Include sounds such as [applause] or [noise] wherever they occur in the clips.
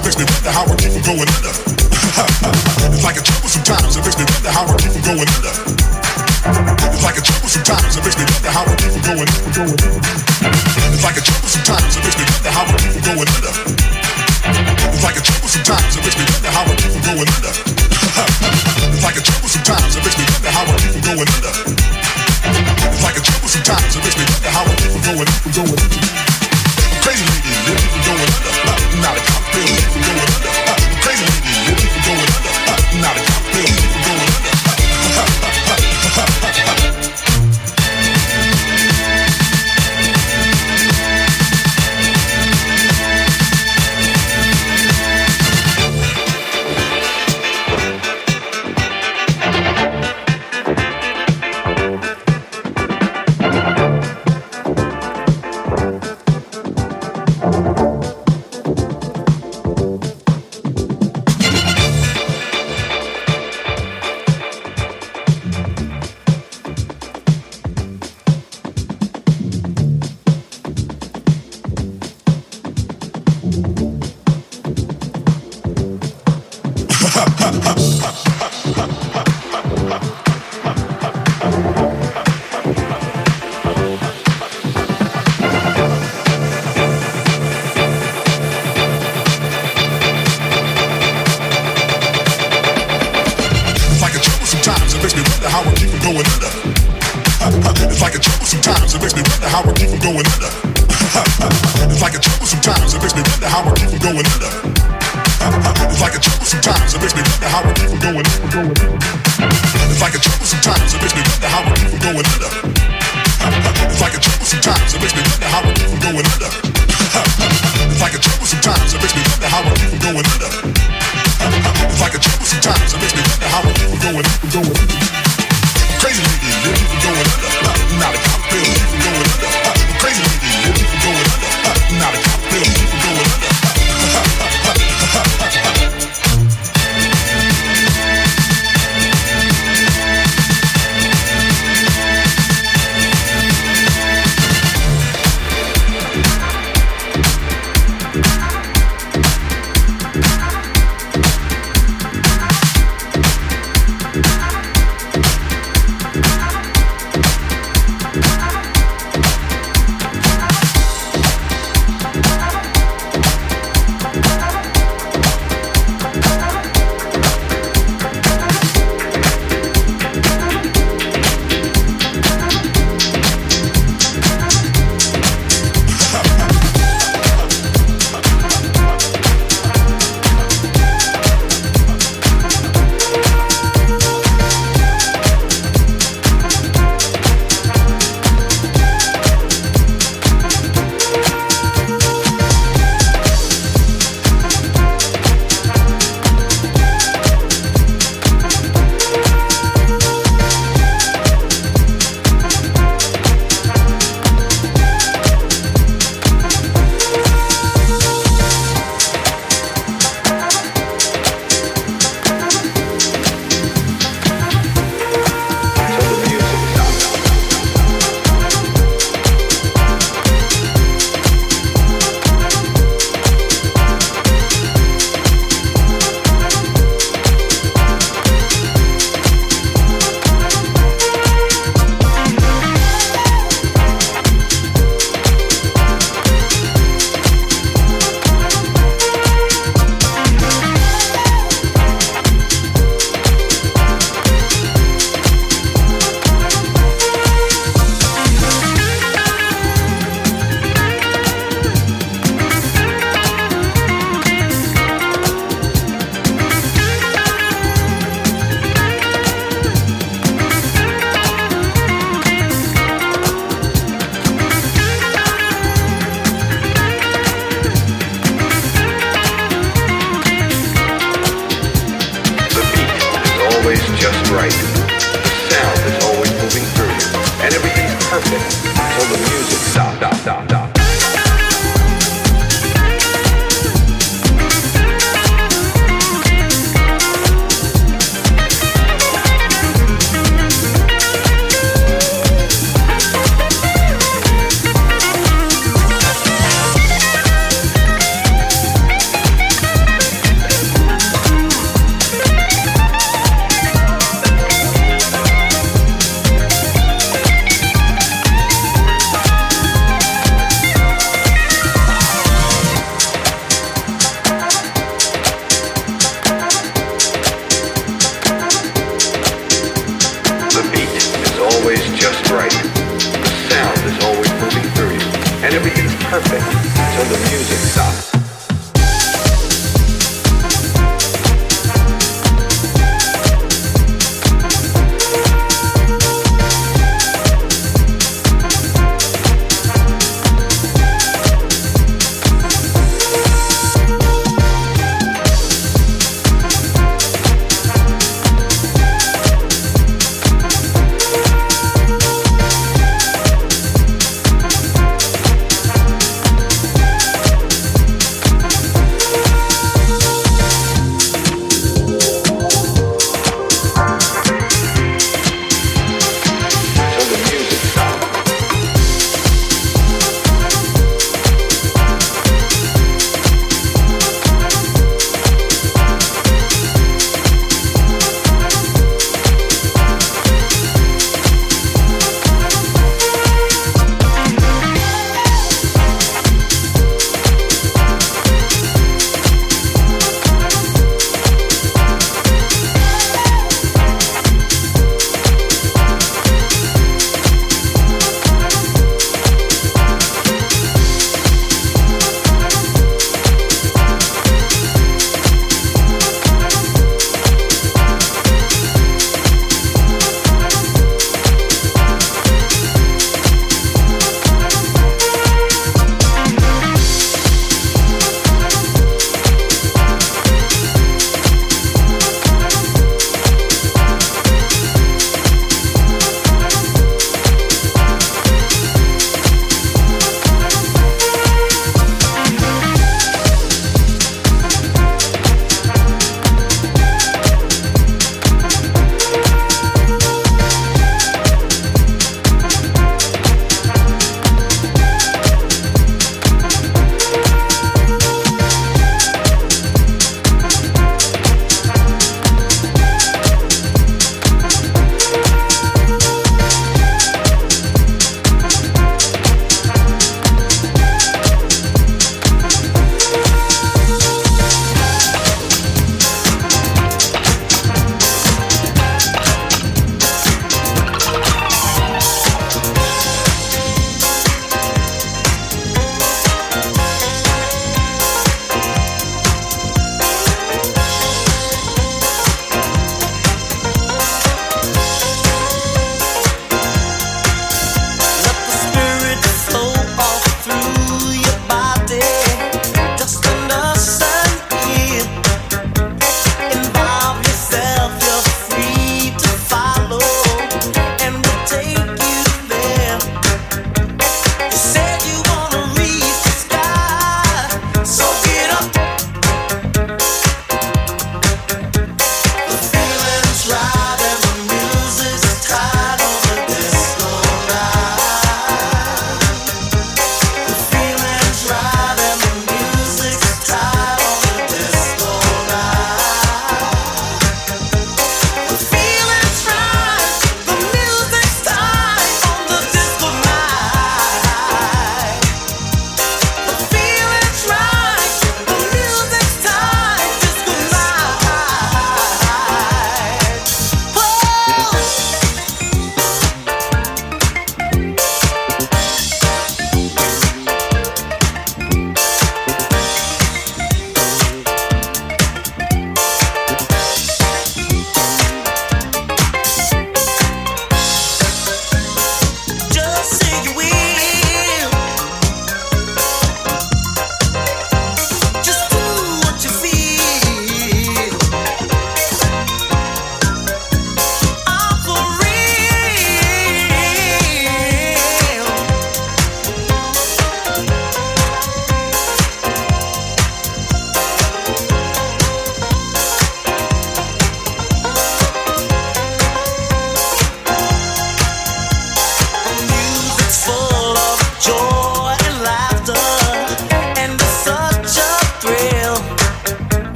it makes me wonder how I keep from going under. [laughs] it's like a trouble sometimes, it makes me wonder how I keep from going under. It's like a trouble sometimes, it makes me wonder how I keep from going under. It's like a trouble sometimes, it makes me wonder how I keep from going under. It's like a trouble sometimes, it makes me wonder how I keep from going under. it's like a trouble sometimes, it makes me wonder how I keep from going under. It's like a trouble sometimes, it makes me wonder how I keep from going, from going. right. Sound is always moving through you, and everything's perfect.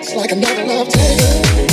It's like another love taker.